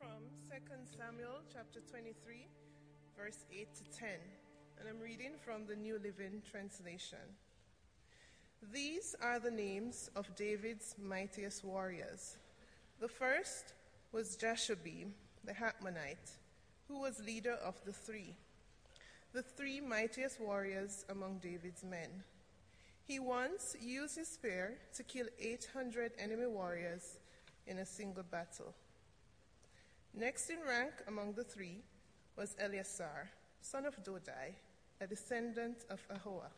from 2 Samuel chapter 23, verse 8 to 10, and I'm reading from the New Living Translation. These are the names of David's mightiest warriors. The first was Jashobeam, the Hakmonite, who was leader of the three, the three mightiest warriors among David's men. He once used his spear to kill 800 enemy warriors in a single battle. Next in rank among the three was Eleazar, son of Dodai, a descendant of Ahoah.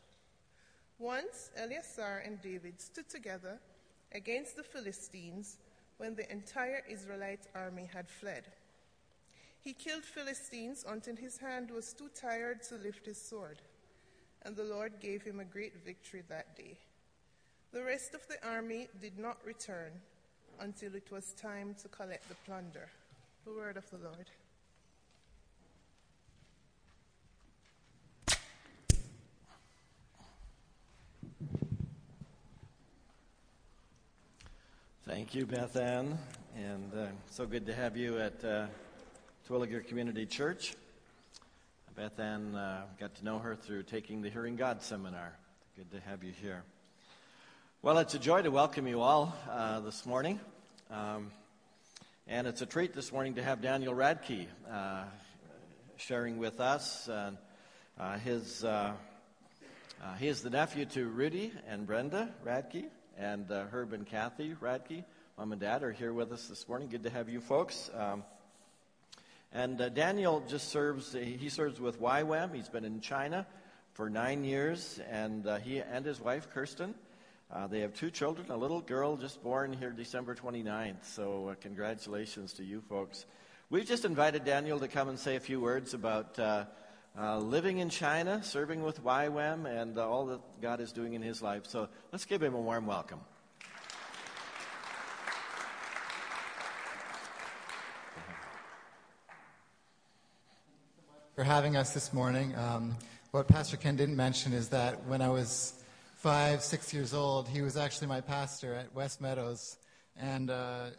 Once Eleazar and David stood together against the Philistines when the entire Israelite army had fled. He killed Philistines until his hand was too tired to lift his sword, and the Lord gave him a great victory that day. The rest of the army did not return until it was time to collect the plunder. The word of the Lord. Thank you, Beth Ann, and uh, so good to have you at uh, Terwillegar Community Church. Beth Ann uh, got to know her through taking the Hearing God seminar. Good to have you here. Well, it's a joy to welcome you all uh, this morning. Um, and it's a treat this morning to have Daniel Radke uh, sharing with us. Uh, uh, his, uh, uh, he is the nephew to Rudy and Brenda Radke, and uh, Herb and Kathy Radke. Mom and Dad are here with us this morning. Good to have you folks. Um, and Daniel just serves, he serves with YWAM. He's been in China for nine years, and he and his wife, Kirsten, uh, they have two children, a little girl just born here December 29th. So, uh, congratulations to you folks. We've just invited Daniel to come and say a few words about uh, uh living in China, serving with YWAM, and uh, all that God is doing in his life. So, let's give him a warm welcome. For having us this morning. Um, what Pastor Ken didn't mention is that when I was five, six years old, he was actually my pastor at West Meadows. And uh,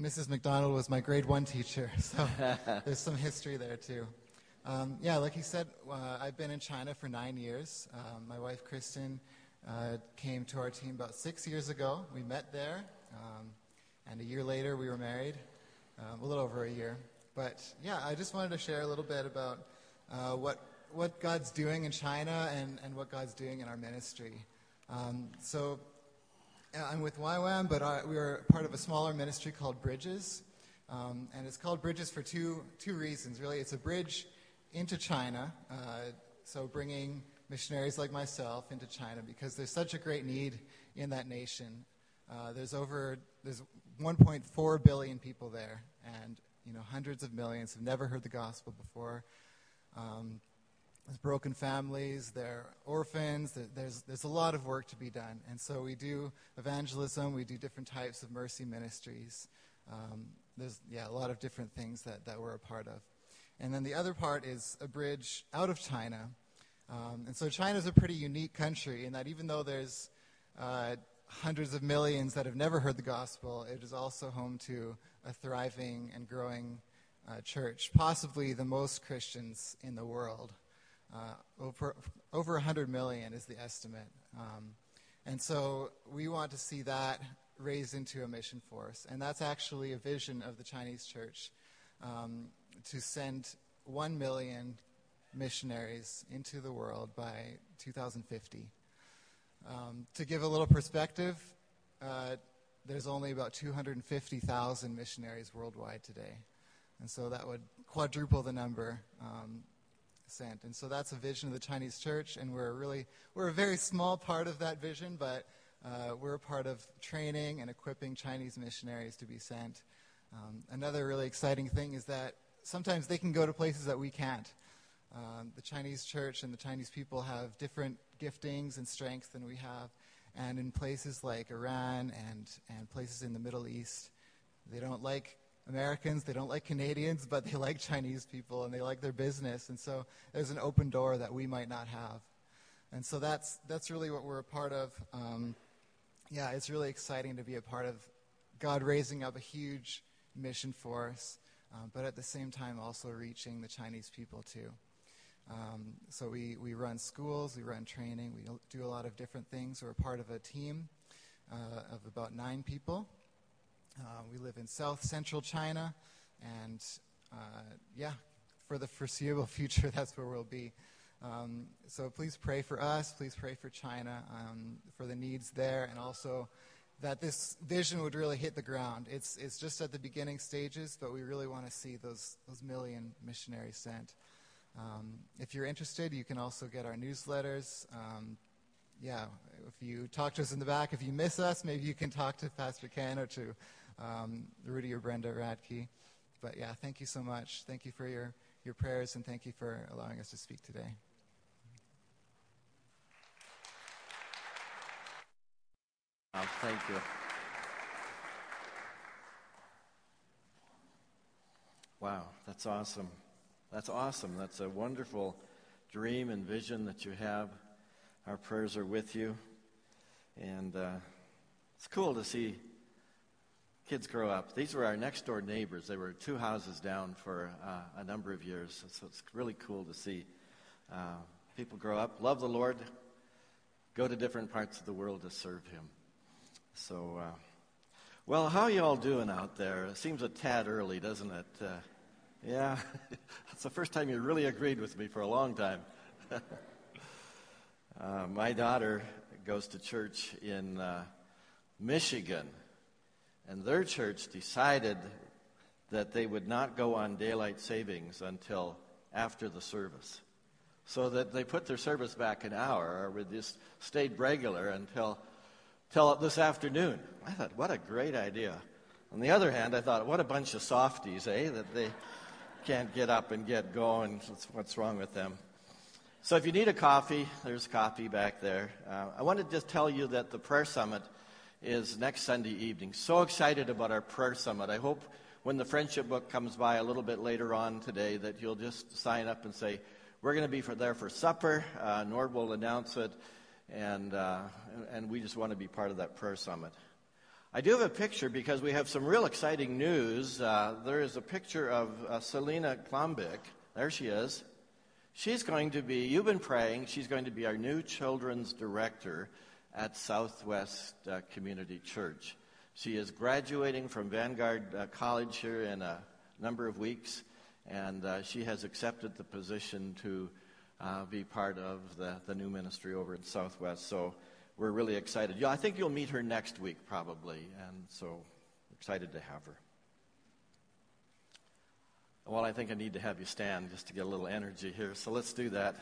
Mrs. McDonald was my grade one teacher. So there's some history there, too. Um, yeah, like he said, uh, I've been in China for nine years. Um, my wife, Kristen, uh, came to our team about six years ago. We met there. Um, and a year later, we were married, um, a little over a year. But yeah, I just wanted to share a little bit about uh, what, what God's doing in China and, and what God's doing in our ministry. Um, so I'm with YWAM, but I, we are part of a smaller ministry called Bridges. Um, and it's called Bridges for two, two reasons, really. It's a bridge into China, uh, so bringing missionaries like myself into China because there's such a great need in that nation. Uh, there's over there's 1.4 billion people there, and you know hundreds of millions have never heard the gospel before. Um, there's broken families, there are orphans, there's, there's a lot of work to be done. And so we do evangelism, we do different types of mercy ministries. Um, there's, yeah, a lot of different things that, that we're a part of. And then the other part is a bridge out of China. Um, and so China is a pretty unique country in that even though there's uh, hundreds of millions that have never heard the gospel, it is also home to a thriving and growing uh, church, possibly the most Christians in the world. Uh, over, over 100 million is the estimate. Um, and so we want to see that raised into a mission force. And that's actually a vision of the Chinese church um, to send 1 million missionaries into the world by 2050. Um, to give a little perspective, uh, there's only about 250,000 missionaries worldwide today. And so that would quadruple the number um, sent. And so that's a vision of the Chinese church, and we're really we're a very small part of that vision, but uh, we're a part of training and equipping Chinese missionaries to be sent. Um, another really exciting thing is that sometimes they can go to places that we can't. Um, the Chinese church and the Chinese people have different giftings and strengths than we have. And in places like Iran and, and places in the Middle East, they don't like Americans, they don't like Canadians, but they like Chinese people and they like their business. And so there's an open door that we might not have. And so that's, that's really what we're a part of. Um, yeah, it's really exciting to be a part of God raising up a huge mission force um, but at the same time also reaching the Chinese people too. Um, so we, we run schools, we run training, we do a lot of different things. We're part of a team uh, of about nine people. Uh, we live in south central China, and uh, yeah, for the foreseeable future, that's where we'll be. Um, so please pray for us. Please pray for China, um, for the needs there, and also that this vision would really hit the ground. It's, it's just at the beginning stages, but we really want to see those, those million missionaries sent. Um, if you're interested, you can also get our newsletters. Um, yeah, if you talk to us in the back, if you miss us, maybe you can talk to Pastor Ken or to um, Rudy or Brenda Radke. But yeah, thank you so much. Thank you for your, your prayers, and thank you for allowing us to speak today. Oh, thank you. Wow, that's awesome. That's awesome. That's a wonderful dream and vision that you have. Our prayers are with you. And uh, it's cool to see kids grow up. These were our next door neighbors. They were two houses down for uh, a number of years. So it's really cool to see uh, people grow up, love the Lord, go to different parts of the world to serve Him. So, uh, well, how you all doing out there? It seems a tad early, doesn't it? Uh, yeah, it's the first time you really agreed with me for a long time. uh, my daughter goes to church in uh, Michigan, and their church decided that they would not go on daylight savings until after the service. So that they put their service back an hour, or we just stayed regular until till this afternoon. I thought, what a great idea. On the other hand, I thought, what a bunch of softies, eh? That they can't get up and get going. What's wrong with them? So if you need a coffee, there's coffee back there. Uh, I want to just tell you that the prayer summit is next Sunday evening. So excited about our prayer summit. I hope when the friendship book comes by a little bit later on today that you'll just sign up and say, we're going to be for there for supper. Uh, Nord will announce it and, uh, and we just want to be part of that prayer summit. I do have a picture because we have some real exciting news. Uh, there is a picture of uh, Selena. There she is. She's going to be, you've been praying, she's going to be our new children's director at Southwest uh, Community Church. She is graduating from Vanguard uh, College here in a number of weeks, and uh, she has accepted the position to uh, be part of the, the new ministry over at Southwest. So we're really excited. Yeah, I think you'll meet her next week probably, and so excited to have her. Well, I think I need to have you stand just to get a little energy here. So let's do that.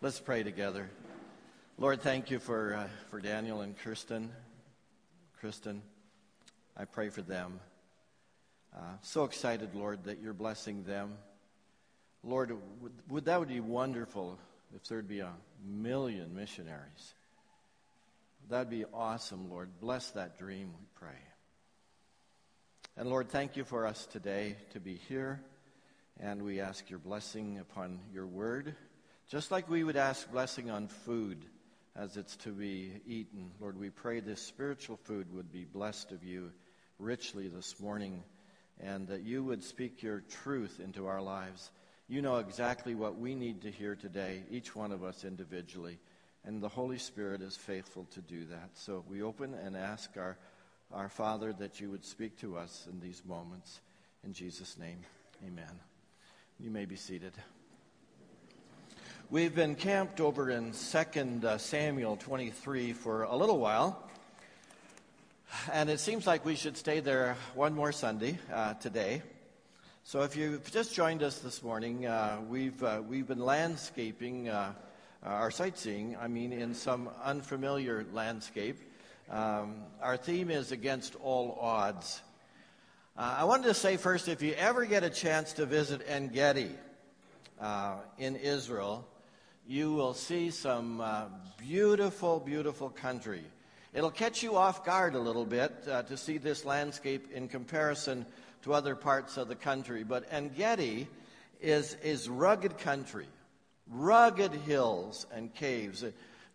Let's pray together. Lord, thank you for, uh, for Daniel and Kirsten. Kristen, I pray for them. Uh, so excited, Lord, that you're blessing them. Lord, would, would that would be wonderful if there'd be a million missionaries. That'd be awesome, Lord. Bless that dream, we pray. And Lord, thank you for us today to be here. And we ask your blessing upon your word, just like we would ask blessing on food as it's to be eaten. Lord, we pray this spiritual food would be blessed of you richly this morning, and that you would speak your truth into our lives. You know exactly what we need to hear today, each one of us individually. And the Holy Spirit is faithful to do that. So we open and ask our, our Father that you would speak to us in these moments. In Jesus' name, amen. You may be seated. We've been camped over in 2 uh, Samuel 23 for a little while. And it seems like we should stay there one more Sunday uh, today. So, if you've just joined us this morning, uh, we've, uh, we've been landscaping uh, our sightseeing, I mean, in some unfamiliar landscape. Um, our theme is against all odds. Uh, I wanted to say first if you ever get a chance to visit En Gedi in Israel, you will see some uh, beautiful, beautiful country. It'll catch you off guard a little bit to see this landscape in comparison to other parts of the country. But En Gedi is, is rugged country, rugged hills and caves.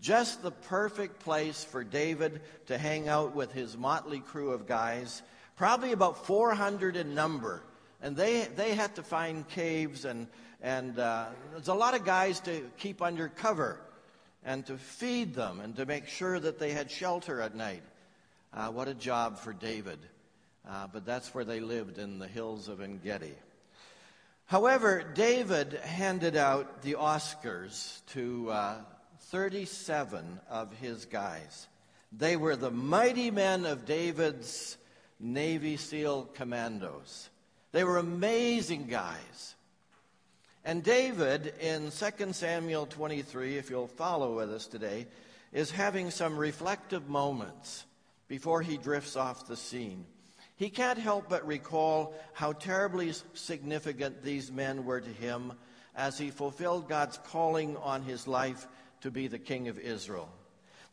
Just the perfect place for David to hang out with his motley crew of guys probably about 400 in number. And they, they had to find caves, and, and uh, there's a lot of guys to keep under cover and to feed them and to make sure that they had shelter at night. Uh, what a job for David. Uh, but that's where they lived in the hills of Engedi. However, David handed out the Oscars to uh, 37 of his guys. They were the mighty men of David's Navy SEAL commandos. They were amazing guys. And David, in 2 Samuel 23, if you'll follow with us today, is having some reflective moments before he drifts off the scene. He can't help but recall how terribly significant these men were to him as he fulfilled God's calling on his life to be the king of Israel.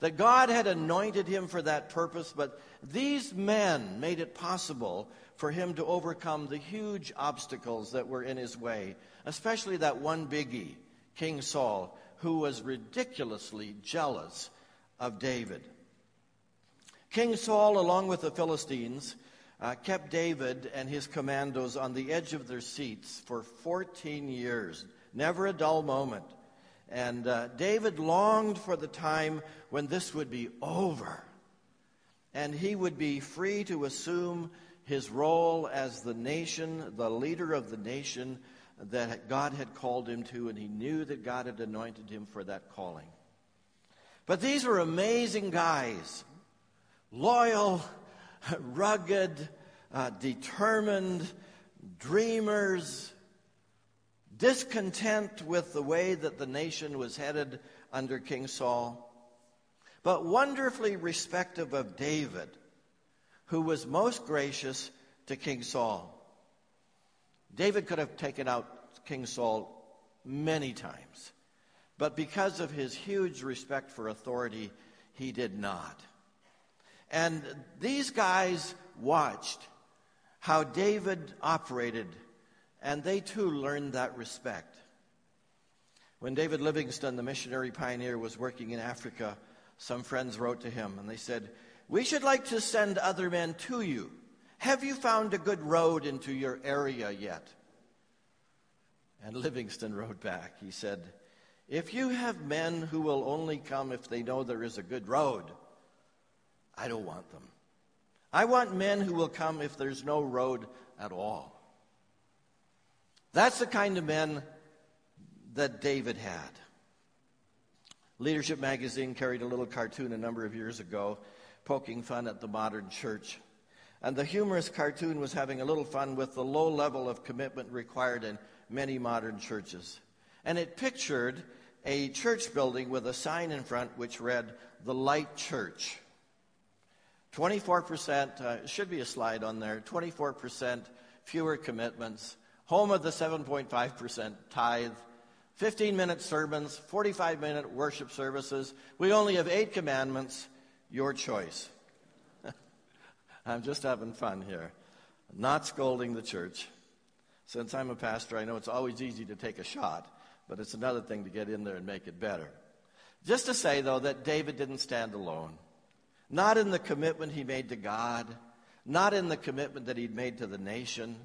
That God had anointed him for that purpose, but these men made it possible for him to overcome the huge obstacles that were in his way, especially that one biggie, King Saul, who was ridiculously jealous of David. King Saul, along with the Philistines, uh, kept David and his commandos on the edge of their seats for 14 years, never a dull moment. And uh, David longed for the time when this would be over and he would be free to assume his role as the nation, the leader of the nation that God had called him to, and he knew that God had anointed him for that calling. But these were amazing guys, loyal, rugged, uh, determined, dreamers, discontent with the way that the nation was headed under King Saul, but wonderfully respective of David, who was most gracious to King Saul. David could have taken out King Saul many times, but because of his huge respect for authority, he did not. And these guys watched how David operated, and they too learned that respect. When David Livingstone, the missionary pioneer, was working in Africa, some friends wrote to him and they said, We should like to send other men to you. Have you found a good road into your area yet? And Livingstone wrote back, he said, If you have men who will only come if they know there is a good road, I don't want them. I want men who will come if there's no road at all. That's the kind of men that David had. Leadership magazine carried a little cartoon a number of years ago poking fun at the modern church. And the humorous cartoon was having a little fun with the low level of commitment required in many modern churches. And it pictured a church building with a sign in front which read, The Light Church. 24%, uh, should be a slide on there, 24% fewer commitments, home of the 7.5% tithe, 15 minute sermons, 45 minute worship services. We only have eight commandments, your choice. I'm just having fun here, not scolding the church. Since I'm a pastor, I know it's always easy to take a shot, but it's another thing to get in there and make it better. Just to say, though, that David didn't stand alone not in the commitment he made to God, not in the commitment that he'd made to the nation.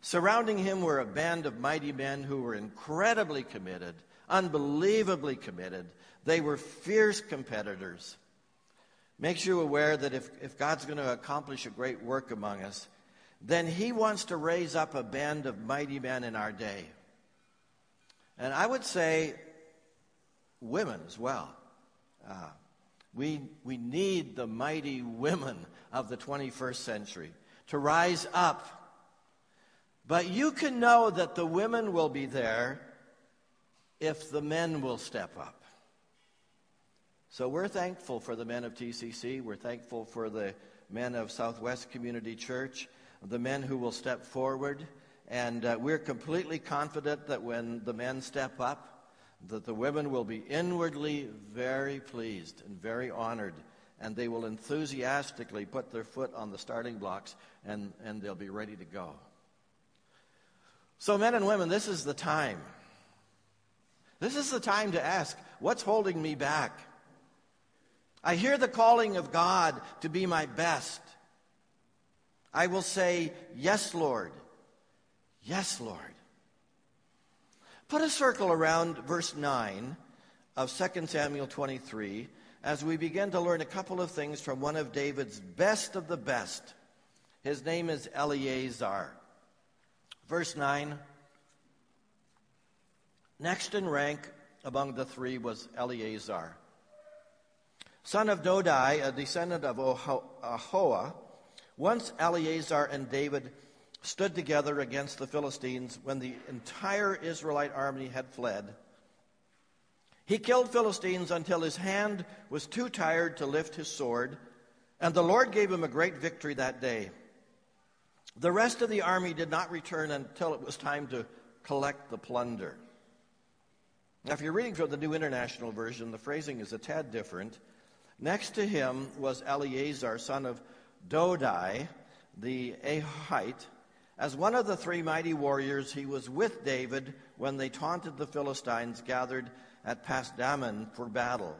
Surrounding him were a band of mighty men who were incredibly committed, unbelievably committed. They were fierce competitors. Makes you aware that if, if God's going to accomplish a great work among us, then he wants to raise up a band of mighty men in our day. And I would say women as well. Uh, we, we need the mighty women of the 21st century to rise up. But you can know that the women will be there if the men will step up. So we're thankful for the men of TCC. We're thankful for the men of Southwest Community Church, the men who will step forward. And uh, we're completely confident that when the men step up, that the women will be inwardly very pleased and very honored, and they will enthusiastically put their foot on the starting blocks and, and they'll be ready to go. So, men and women, this is the time. This is the time to ask, what's holding me back? I hear the calling of God to be my best. I will say, Yes, Lord. Yes, Lord. Put a circle around verse 9 of 2 Samuel 23 as we begin to learn a couple of things from one of David's best of the best. His name is Eleazar. Verse 9 Next in rank among the three was Eleazar, son of Dodai, a descendant of Ahoah. Once Eleazar and David stood together against the Philistines when the entire Israelite army had fled. He killed Philistines until his hand was too tired to lift his sword, and the Lord gave him a great victory that day. The rest of the army did not return until it was time to collect the plunder. Now, if you're reading from the New International Version, the phrasing is a tad different. Next to him was Eleazar, son of Dodai, the Ahohite. As one of the three mighty warriors, he was with David when they taunted the Philistines gathered at Pasdammim for battle.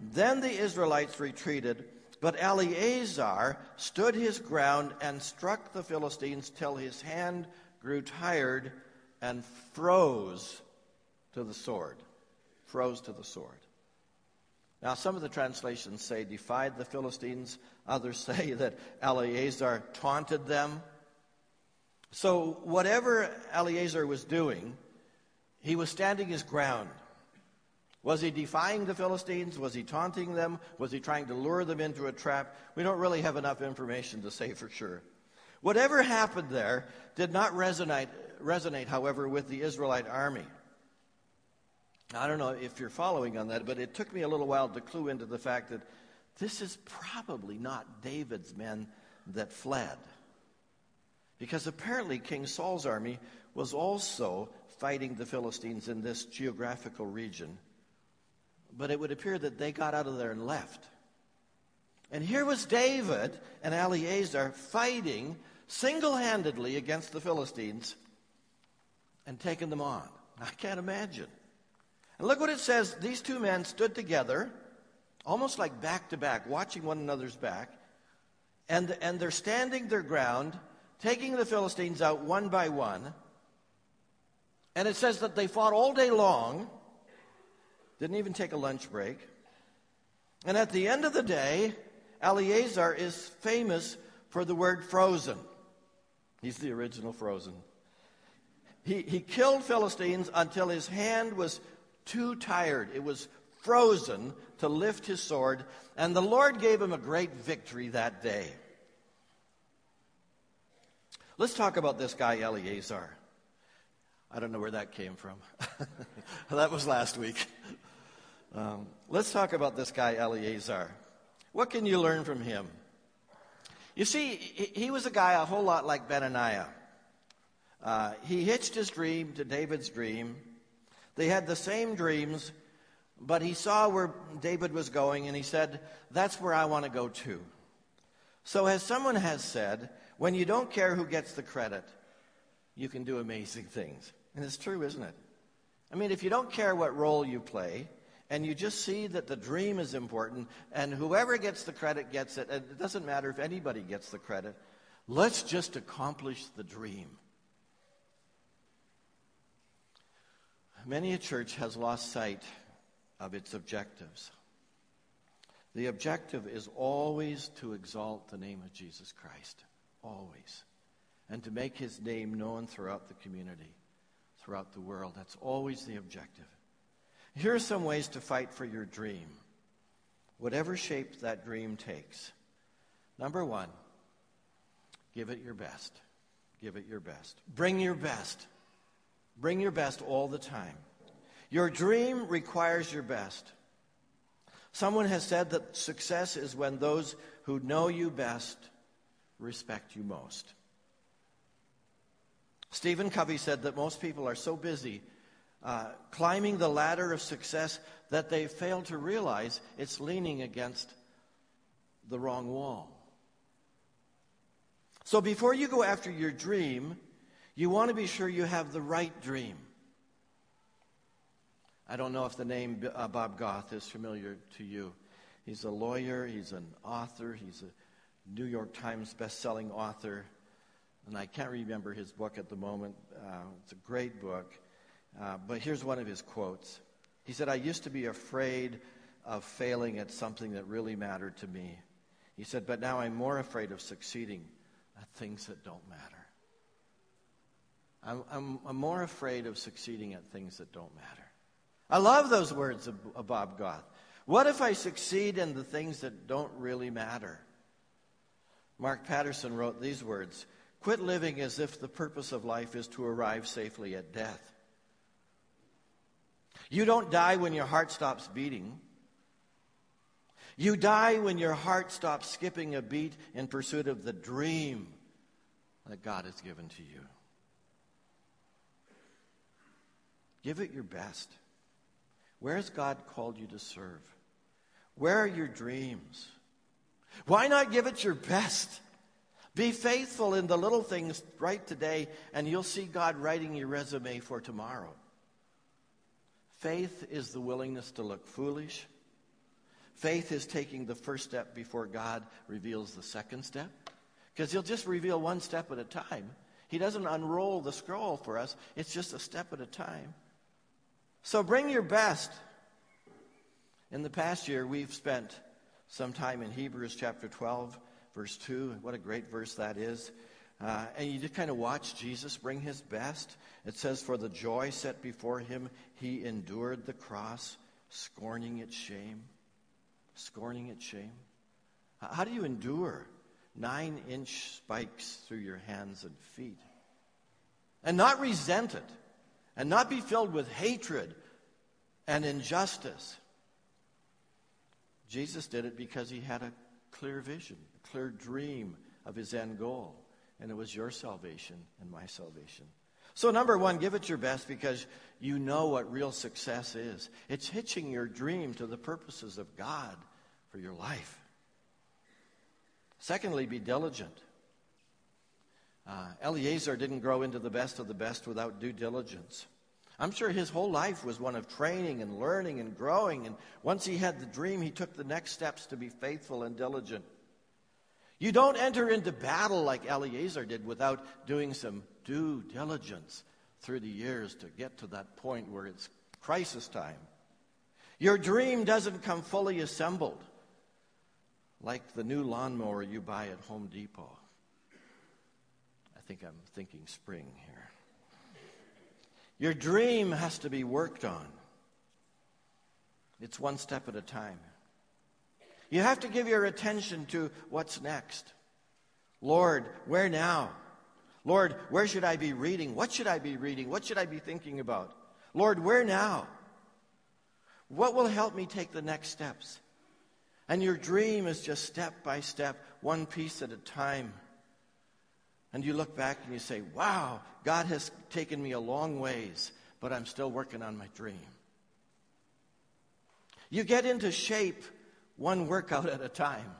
Then the Israelites retreated, but Eleazar stood his ground and struck the Philistines till his hand grew tired and froze to the sword. Froze to the sword. Now, some of the translations say defied the Philistines. Others say that Eleazar taunted them. So, whatever Eleazar was doing, he was standing his ground. Was he defying the Philistines? Was he taunting them? Was he trying to lure them into a trap? We don't really have enough information to say for sure. Whatever happened there did not resonate, resonate however, with the Israelite army. I don't know if you're following on that, but it took me a little while to clue into the fact that this is probably not David's men that fled. Because apparently King Saul's army was also fighting the Philistines in this geographical region but it would appear that they got out of there and left. And here was David and Eleazar fighting single handedly against the Philistines and taking them on. I can't imagine. And look what it says these two men stood together, almost like back to back, watching one another's back, and, and they're standing their ground, taking the Philistines out one by one. And it says that they fought all day long didn't even take a lunch break. And at the end of the day, Eleazar is famous for the word frozen. He's the original frozen. He, he killed Philistines until his hand was too tired. It was frozen to lift his sword, and the Lord gave him a great victory that day. Let's talk about this guy, Eleazar. I don't know where that came from. that was last week. Um, let's talk about this guy, Eleazar. What can you learn from him? You see, he was a guy a whole lot like Benaiah. Uh, he hitched his dream to David's dream. They had the same dreams, but he saw where David was going and he said, That's where I want to go too. So, as someone has said, when you don't care who gets the credit, you can do amazing things. And it's true, isn't it? I mean, if you don't care what role you play, and you just see that the dream is important, and whoever gets the credit gets it. And it doesn't matter if anybody gets the credit. Let's just accomplish the dream. Many a church has lost sight of its objectives. The objective is always to exalt the name of Jesus Christ, always, and to make his name known throughout the community, throughout the world. That's always the objective. Here are some ways to fight for your dream, whatever shape that dream takes. Number one, give it your best. Give it your best. Bring your best. Bring your best all the time. Your dream requires your best. Someone has said that success is when those who know you best respect you most. Stephen Covey said that most people are so busy uh, climbing the ladder of success that they fail to realize it's leaning against the wrong wall. So before you go after your dream, you want to be sure you have the right dream. I don't know if the name uh, Bob Goff is familiar to you. He's a lawyer, he's an author, he's a New York Times best-selling author, and I can't remember his book at the moment. Uh, it's a great book. Uh, but here's one of his quotes. He said, I used to be afraid of failing at something that really mattered to me. He said, but now I'm more afraid of succeeding at things that don't matter. I'm, I'm, I'm more afraid of succeeding at things that don't matter. I love those words of, of Bob Goff. What if I succeed in the things that don't really matter? Mark Batterson wrote these words Quit living as if the purpose of life is to arrive safely at death. You don't die when your heart stops beating. You die when your heart stops skipping a beat in pursuit of the dream that God has given to you. Give it your best. Where has God called you to serve? Where are your dreams? Why not give it your best? Be faithful in the little things right today, and you'll see God writing your resume for tomorrow. Faith is the willingness to look foolish. Faith is taking the first step before God reveals the second step. Because He'll just reveal one step at a time. He doesn't unroll the scroll for us, it's just a step at a time. So bring your best. In the past year, we've spent some time in Hebrews chapter 12, verse 2. What a great verse that is. Uh, and you just kind of watch Jesus bring his best. It says, For the joy set before him, he endured the cross, scorning its shame. Scorning its shame. How do you endure nine inch spikes through your hands and feet? And not resent it, and not be filled with hatred and injustice. Jesus did it because he had a clear vision, a clear dream of his end goal, and it was your salvation and my salvation. So, number one, give it your best because you know what real success is. It's hitching your dream to the purposes of God for your life. Secondly, be diligent. Uh, Eleazar didn't grow into the best of the best without due diligence. I'm sure his whole life was one of training and learning and growing. And once he had the dream, he took the next steps to be faithful and diligent. You don't enter into battle like Eleazar did without doing some due diligence through the years to get to that point where it's crisis time. Your dream doesn't come fully assembled like the new lawnmower you buy at Home Depot. I think I'm thinking spring here. Your dream has to be worked on. It's one step at a time. You have to give your attention to what's next. Lord, where now? Lord, where should I be reading? What should I be reading? What should I be thinking about? Lord, where now? What will help me take the next steps? And your dream is just step by step, one piece at a time. And you look back and you say, wow, God has taken me a long ways, but I'm still working on my dream. You get into shape one workout at a time.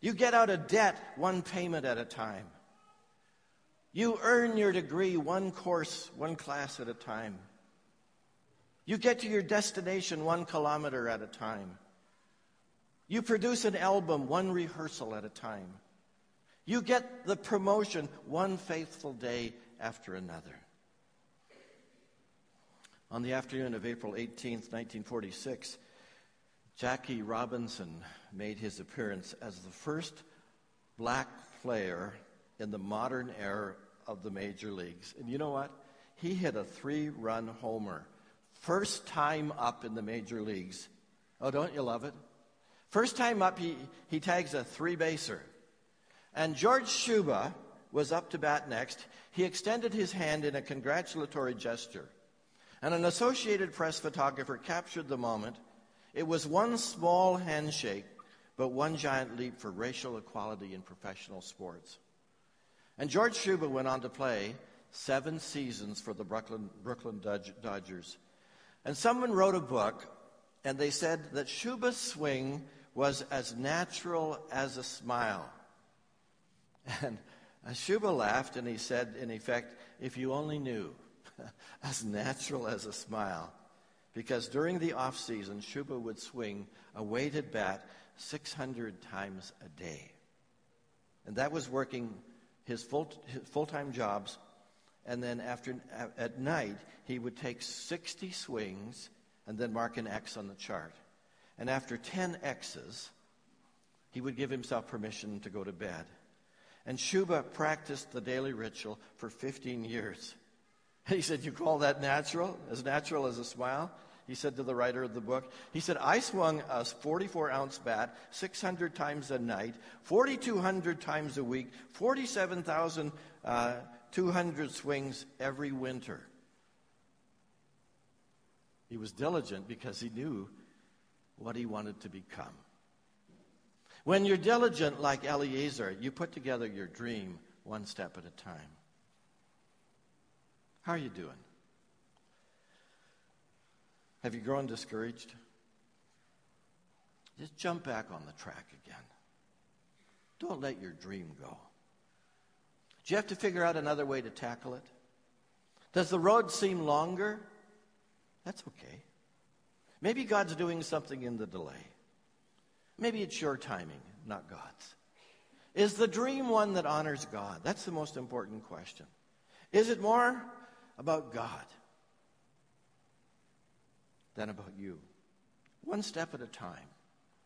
You get out of debt one payment at a time. You earn your degree one course, one class at a time. You get to your destination one kilometer at a time. You produce an album one rehearsal at a time. You get the promotion one faithful day after another. On the afternoon of April 18th, 1946, Jackie Robinson made his appearance as the first black player in the modern era of the major leagues. And you know what? He hit a three run homer. First time up in the major leagues. Oh, don't you love it? First time up, he, he tags a three baser. And George Shuba was up to bat next. He extended his hand in a congratulatory gesture. And an Associated Press photographer captured the moment. It was one small handshake, but one giant leap for racial equality in professional sports. And George Shuba went on to play seven seasons for the Brooklyn, Brooklyn Dodgers. And someone wrote a book, and they said that Shuba's swing was as natural as a smile. And Shuba laughed, and he said, in effect, if you only knew, as natural as a smile. Because during the off season, Shuba would swing a weighted bat 600 times a day. And that was working his full full-time jobs. And then after at night, he would take 60 swings and then mark an X on the chart. And after 10 X's, he would give himself permission to go to bed. And Shuba practiced the daily ritual for 15 years. He said, You call that natural? As natural as a smile? He said to the writer of the book, He said, I swung a 44 ounce bat 600 times a night, 4,200 times a week, 47,200 uh, swings every winter. He was diligent because he knew what he wanted to become. When you're diligent like Eleazar, you put together your dream one step at a time. How are you doing? Have you grown discouraged? Just jump back on the track again. Don't let your dream go. Do you have to figure out another way to tackle it? Does the road seem longer? That's okay. Maybe God's doing something in the delay. Maybe it's your timing, not God's. Is the dream one that honors God? That's the most important question. Is it more about God than about you? One step at a time,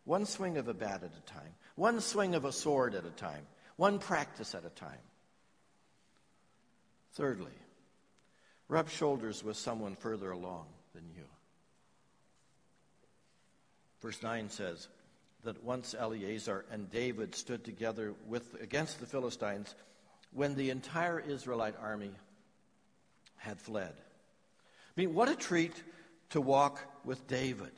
one swing of a bat at a time, one swing of a sword at a time, one practice at a time. Thirdly, rub shoulders with someone further along than you. Verse 9 says that once Eleazar and David stood together with, against the Philistines when the entire Israelite army had fled. I mean, what a treat to walk with David.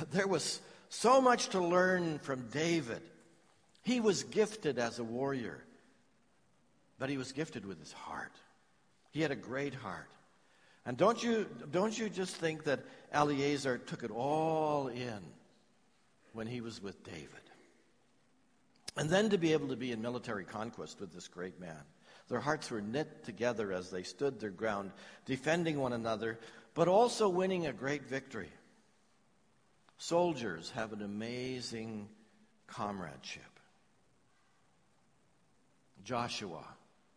There was so much to learn from David. He was gifted as a warrior, but he was gifted with his heart. He had a great heart. And don't you, don't you just think that Eleazar took it all in when he was with David? And then to be able to be in military conquest with this great man. Their hearts were knit together as they stood their ground, defending one another, but also winning a great victory. Soldiers have an amazing comradeship. Joshua,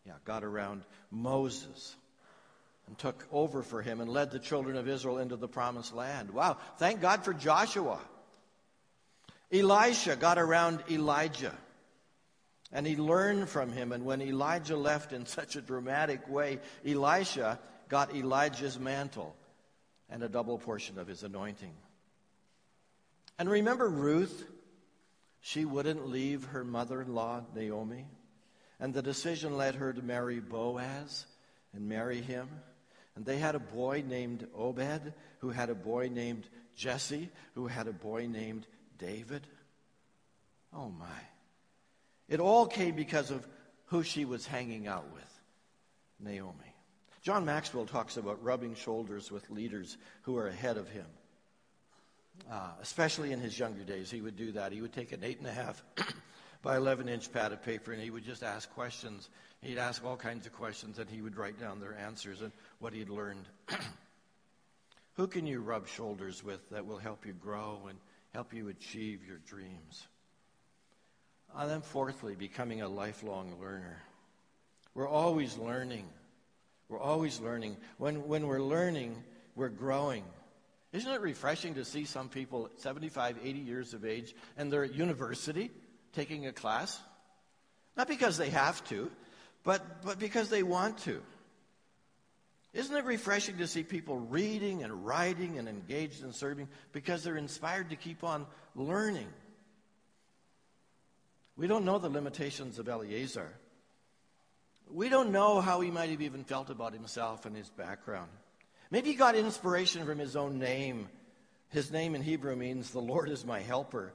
yeah, got around Moses and took over for him and led the children of Israel into the promised land. Wow, thank God for Joshua. Elisha got around Elijah and he learned from him. And when Elijah left in such a dramatic way, Elisha got Elijah's mantle and a double portion of his anointing. And remember Ruth? She wouldn't leave her mother in law, Naomi. And the decision led her to marry Boaz and marry him. And they had a boy named Obed, who had a boy named Jesse, who had a boy named David. Oh my. It all came because of who she was hanging out with Naomi. John Maxwell talks about rubbing shoulders with leaders who are ahead of him. Uh, especially in his younger days, he would do that. He would take an eight and a half by 11 inch pad of paper and he would just ask questions He'd ask all kinds of questions and he would write down their answers and what he'd learned. Who can you rub shoulders with that will help you grow and help you achieve your dreams? And then, fourthly, becoming a lifelong learner. We're always learning. We're always learning. When, when we're learning, we're growing. Isn't it refreshing to see some people 75, 80 years of age and they're at university taking a class? Not because they have to, but, but because they want to. Isn't it refreshing to see people reading and writing and engaged in serving because they're inspired to keep on learning? We don't know the limitations of Eleazar. We don't know how he might have even felt about himself and his background. Maybe he got inspiration from his own name. His name in Hebrew means, The Lord is my helper.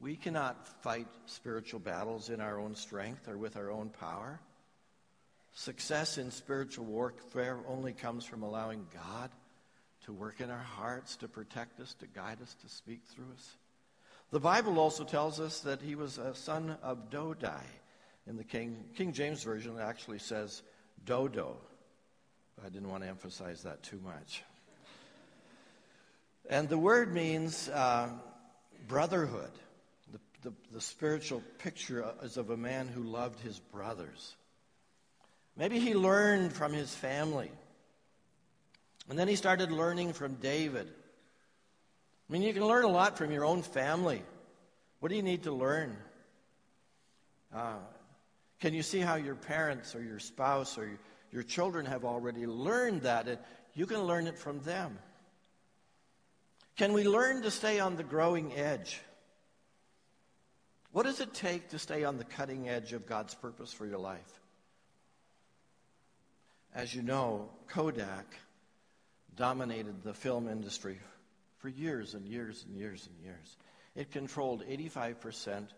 We cannot fight spiritual battles in our own strength or with our own power. Success in spiritual warfare only comes from allowing God to work in our hearts, to protect us, to guide us, to speak through us. The Bible also tells us that he was a son of Dodai. In the King, King James Version, it actually says Dodo. I didn't want to emphasize that too much. And the word means uh, brotherhood. the, the spiritual picture is of a man who loved his brothers. Maybe he learned from his family. And then he started learning from David. I mean, you can learn a lot from your own family. What do you need to learn? Uh, can you see how your parents or your spouse or your, children have already learned that? And you can learn it from them. Can we learn to stay on the growing edge? What does it take to stay on the cutting edge of God's purpose for your life? As you know, Kodak dominated the film industry for years and years and years and years. It controlled 85%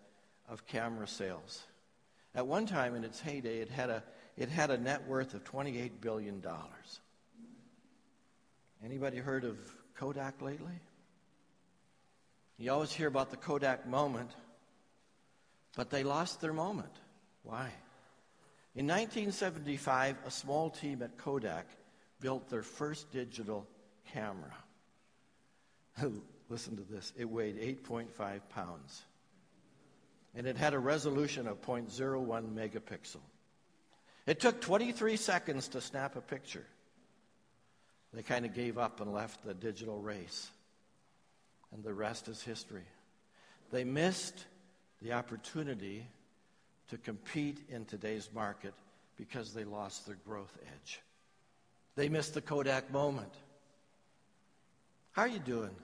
of camera sales. At one time in its heyday, it had a, it had a net worth of $28 billion. Anybody heard of Kodak lately? You always hear about the Kodak moment, but they lost their moment. Why? In 1975, a small team at Kodak built their first digital camera. Listen to this it weighed 8.5 pounds. And it had a resolution of 0.01 megapixel. It took 23 seconds to snap a picture. They kind of gave up and left the digital race. And the rest is history. They missed the opportunity to compete in today's market because they lost their growth edge. They missed the Kodak moment. How are you doing?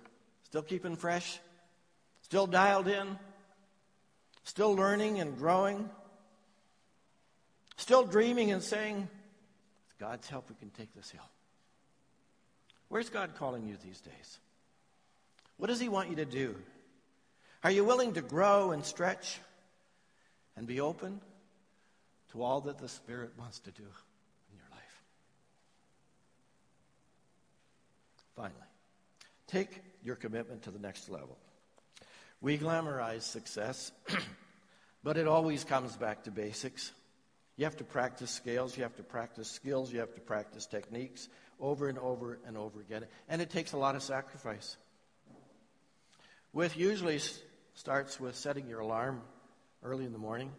Still keeping fresh? Still dialed in? Still learning and growing? Still dreaming and saying, with God's help, we can take this hill. Where's God calling you these days? What does He want you to do? Are you willing to grow and stretch and be open to all that the Spirit wants to do in your life? Finally, take your commitment to the next level. We glamorize success, but it always comes back to basics. You have to practice scales, you have to practice skills, you have to practice techniques over and over and over again. And it takes a lot of sacrifice. With usually starts with setting your alarm early in the morning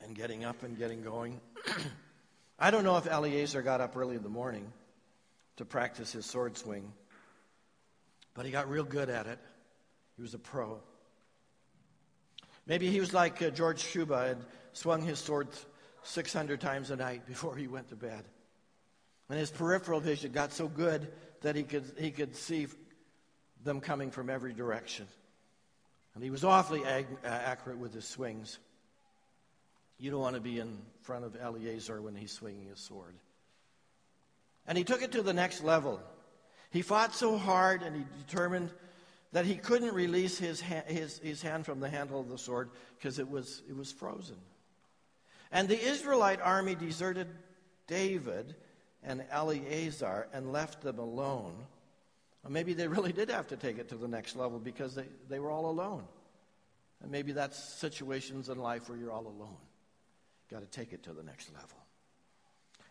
and getting up and getting going. I don't know if Eleazar got up early in the morning to practice his sword swing, but he got real good at it. He was a pro. Maybe he was like uh, George Shuba and swung his sword 600 times a night before he went to bed. And his peripheral vision got so good that he could, he could see them coming from every direction. And he was awfully ag- uh, accurate with his swings. You don't want to be in front of Eleazar when he's swinging his sword. And he took it to the next level. He fought so hard and he determined that he couldn't release his, ha- his, his hand from the handle of the sword because it was, it was frozen. And the Israelite army deserted David and Eleazar and left them alone. Or maybe they really did have to take it to the next level because they, they were all alone. And maybe that's situations in life where you're all alone. Got to take it to the next level.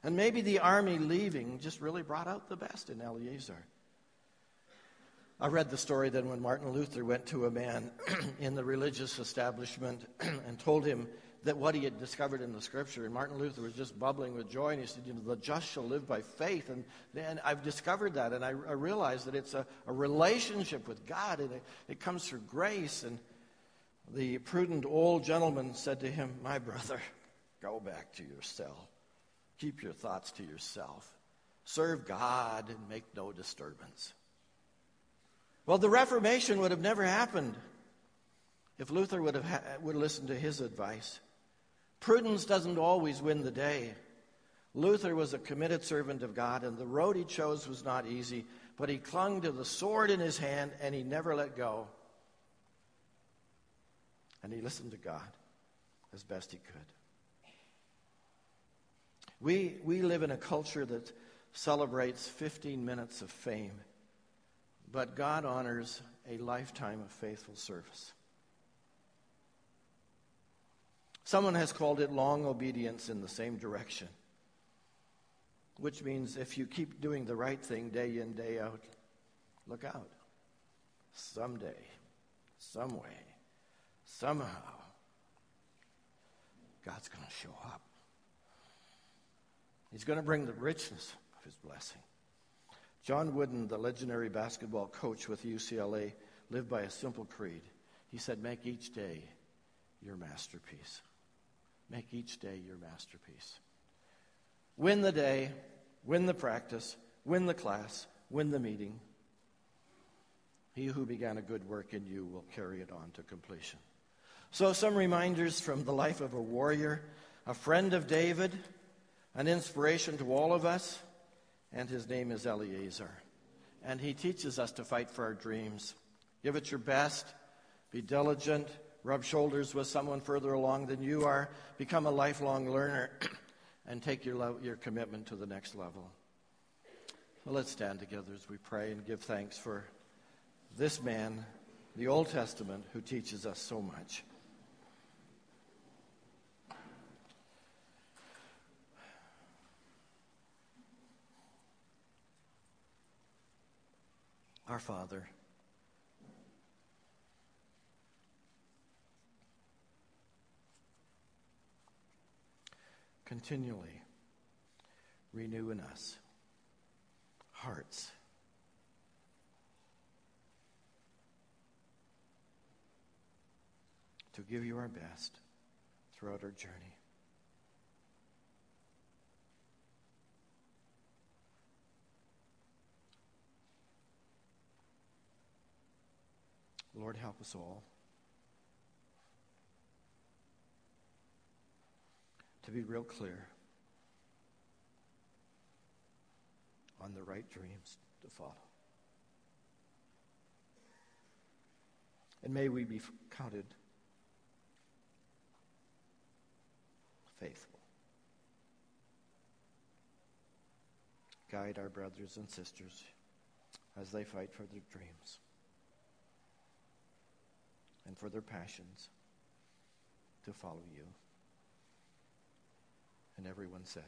And maybe the army leaving just really brought out the best in Eleazar. I read the story then when Martin Luther went to a man in the religious establishment and told him that what he had discovered in the scripture. And Martin Luther was just bubbling with joy, and he said, You know, the just shall live by faith. And, and I've discovered that, and I, I realized that it's a, a relationship with God, and it, it comes through grace. And the prudent old gentleman said to him, My brother, go back to your cell. Keep your thoughts to yourself. Serve God and make no disturbance. Well, the Reformation would have never happened if Luther would have, ha- would have listened to his advice. Prudence doesn't always win the day. Luther was a committed servant of God, and the road he chose was not easy, but he clung to the sword in his hand and he never let go. And he listened to God as best he could. We, we live in a culture that celebrates 15 minutes of fame, but God honors a lifetime of faithful service. Someone has called it long obedience in the same direction, which means if you keep doing the right thing day in, day out, look out. Someday, some way, somehow, God's going to show up. He's going to bring the richness of his blessing. John Wooden, the legendary basketball coach with UCLA, lived by a simple creed. He said, Make each day your masterpiece. Make each day your masterpiece. Win the day, win the practice, win the class, win the meeting. He who began a good work in you will carry it on to completion. So, some reminders from the life of a warrior, a friend of David, an inspiration to all of us, and his name is Eleazar. And he teaches us to fight for our dreams. Give it your best, be diligent, rub shoulders with someone further along than you are, become a lifelong learner, and take your, your commitment to the next level. Well, let's stand together as we pray and give thanks for this man, the Old Testament, who teaches us so much. Our Father, continually renew in us hearts to give you our best throughout our journey. Lord, help us all to be real clear on the right dreams to follow. And may we be counted faithful. Guide our brothers and sisters as they fight for their dreams and for their passions to follow you. And everyone said,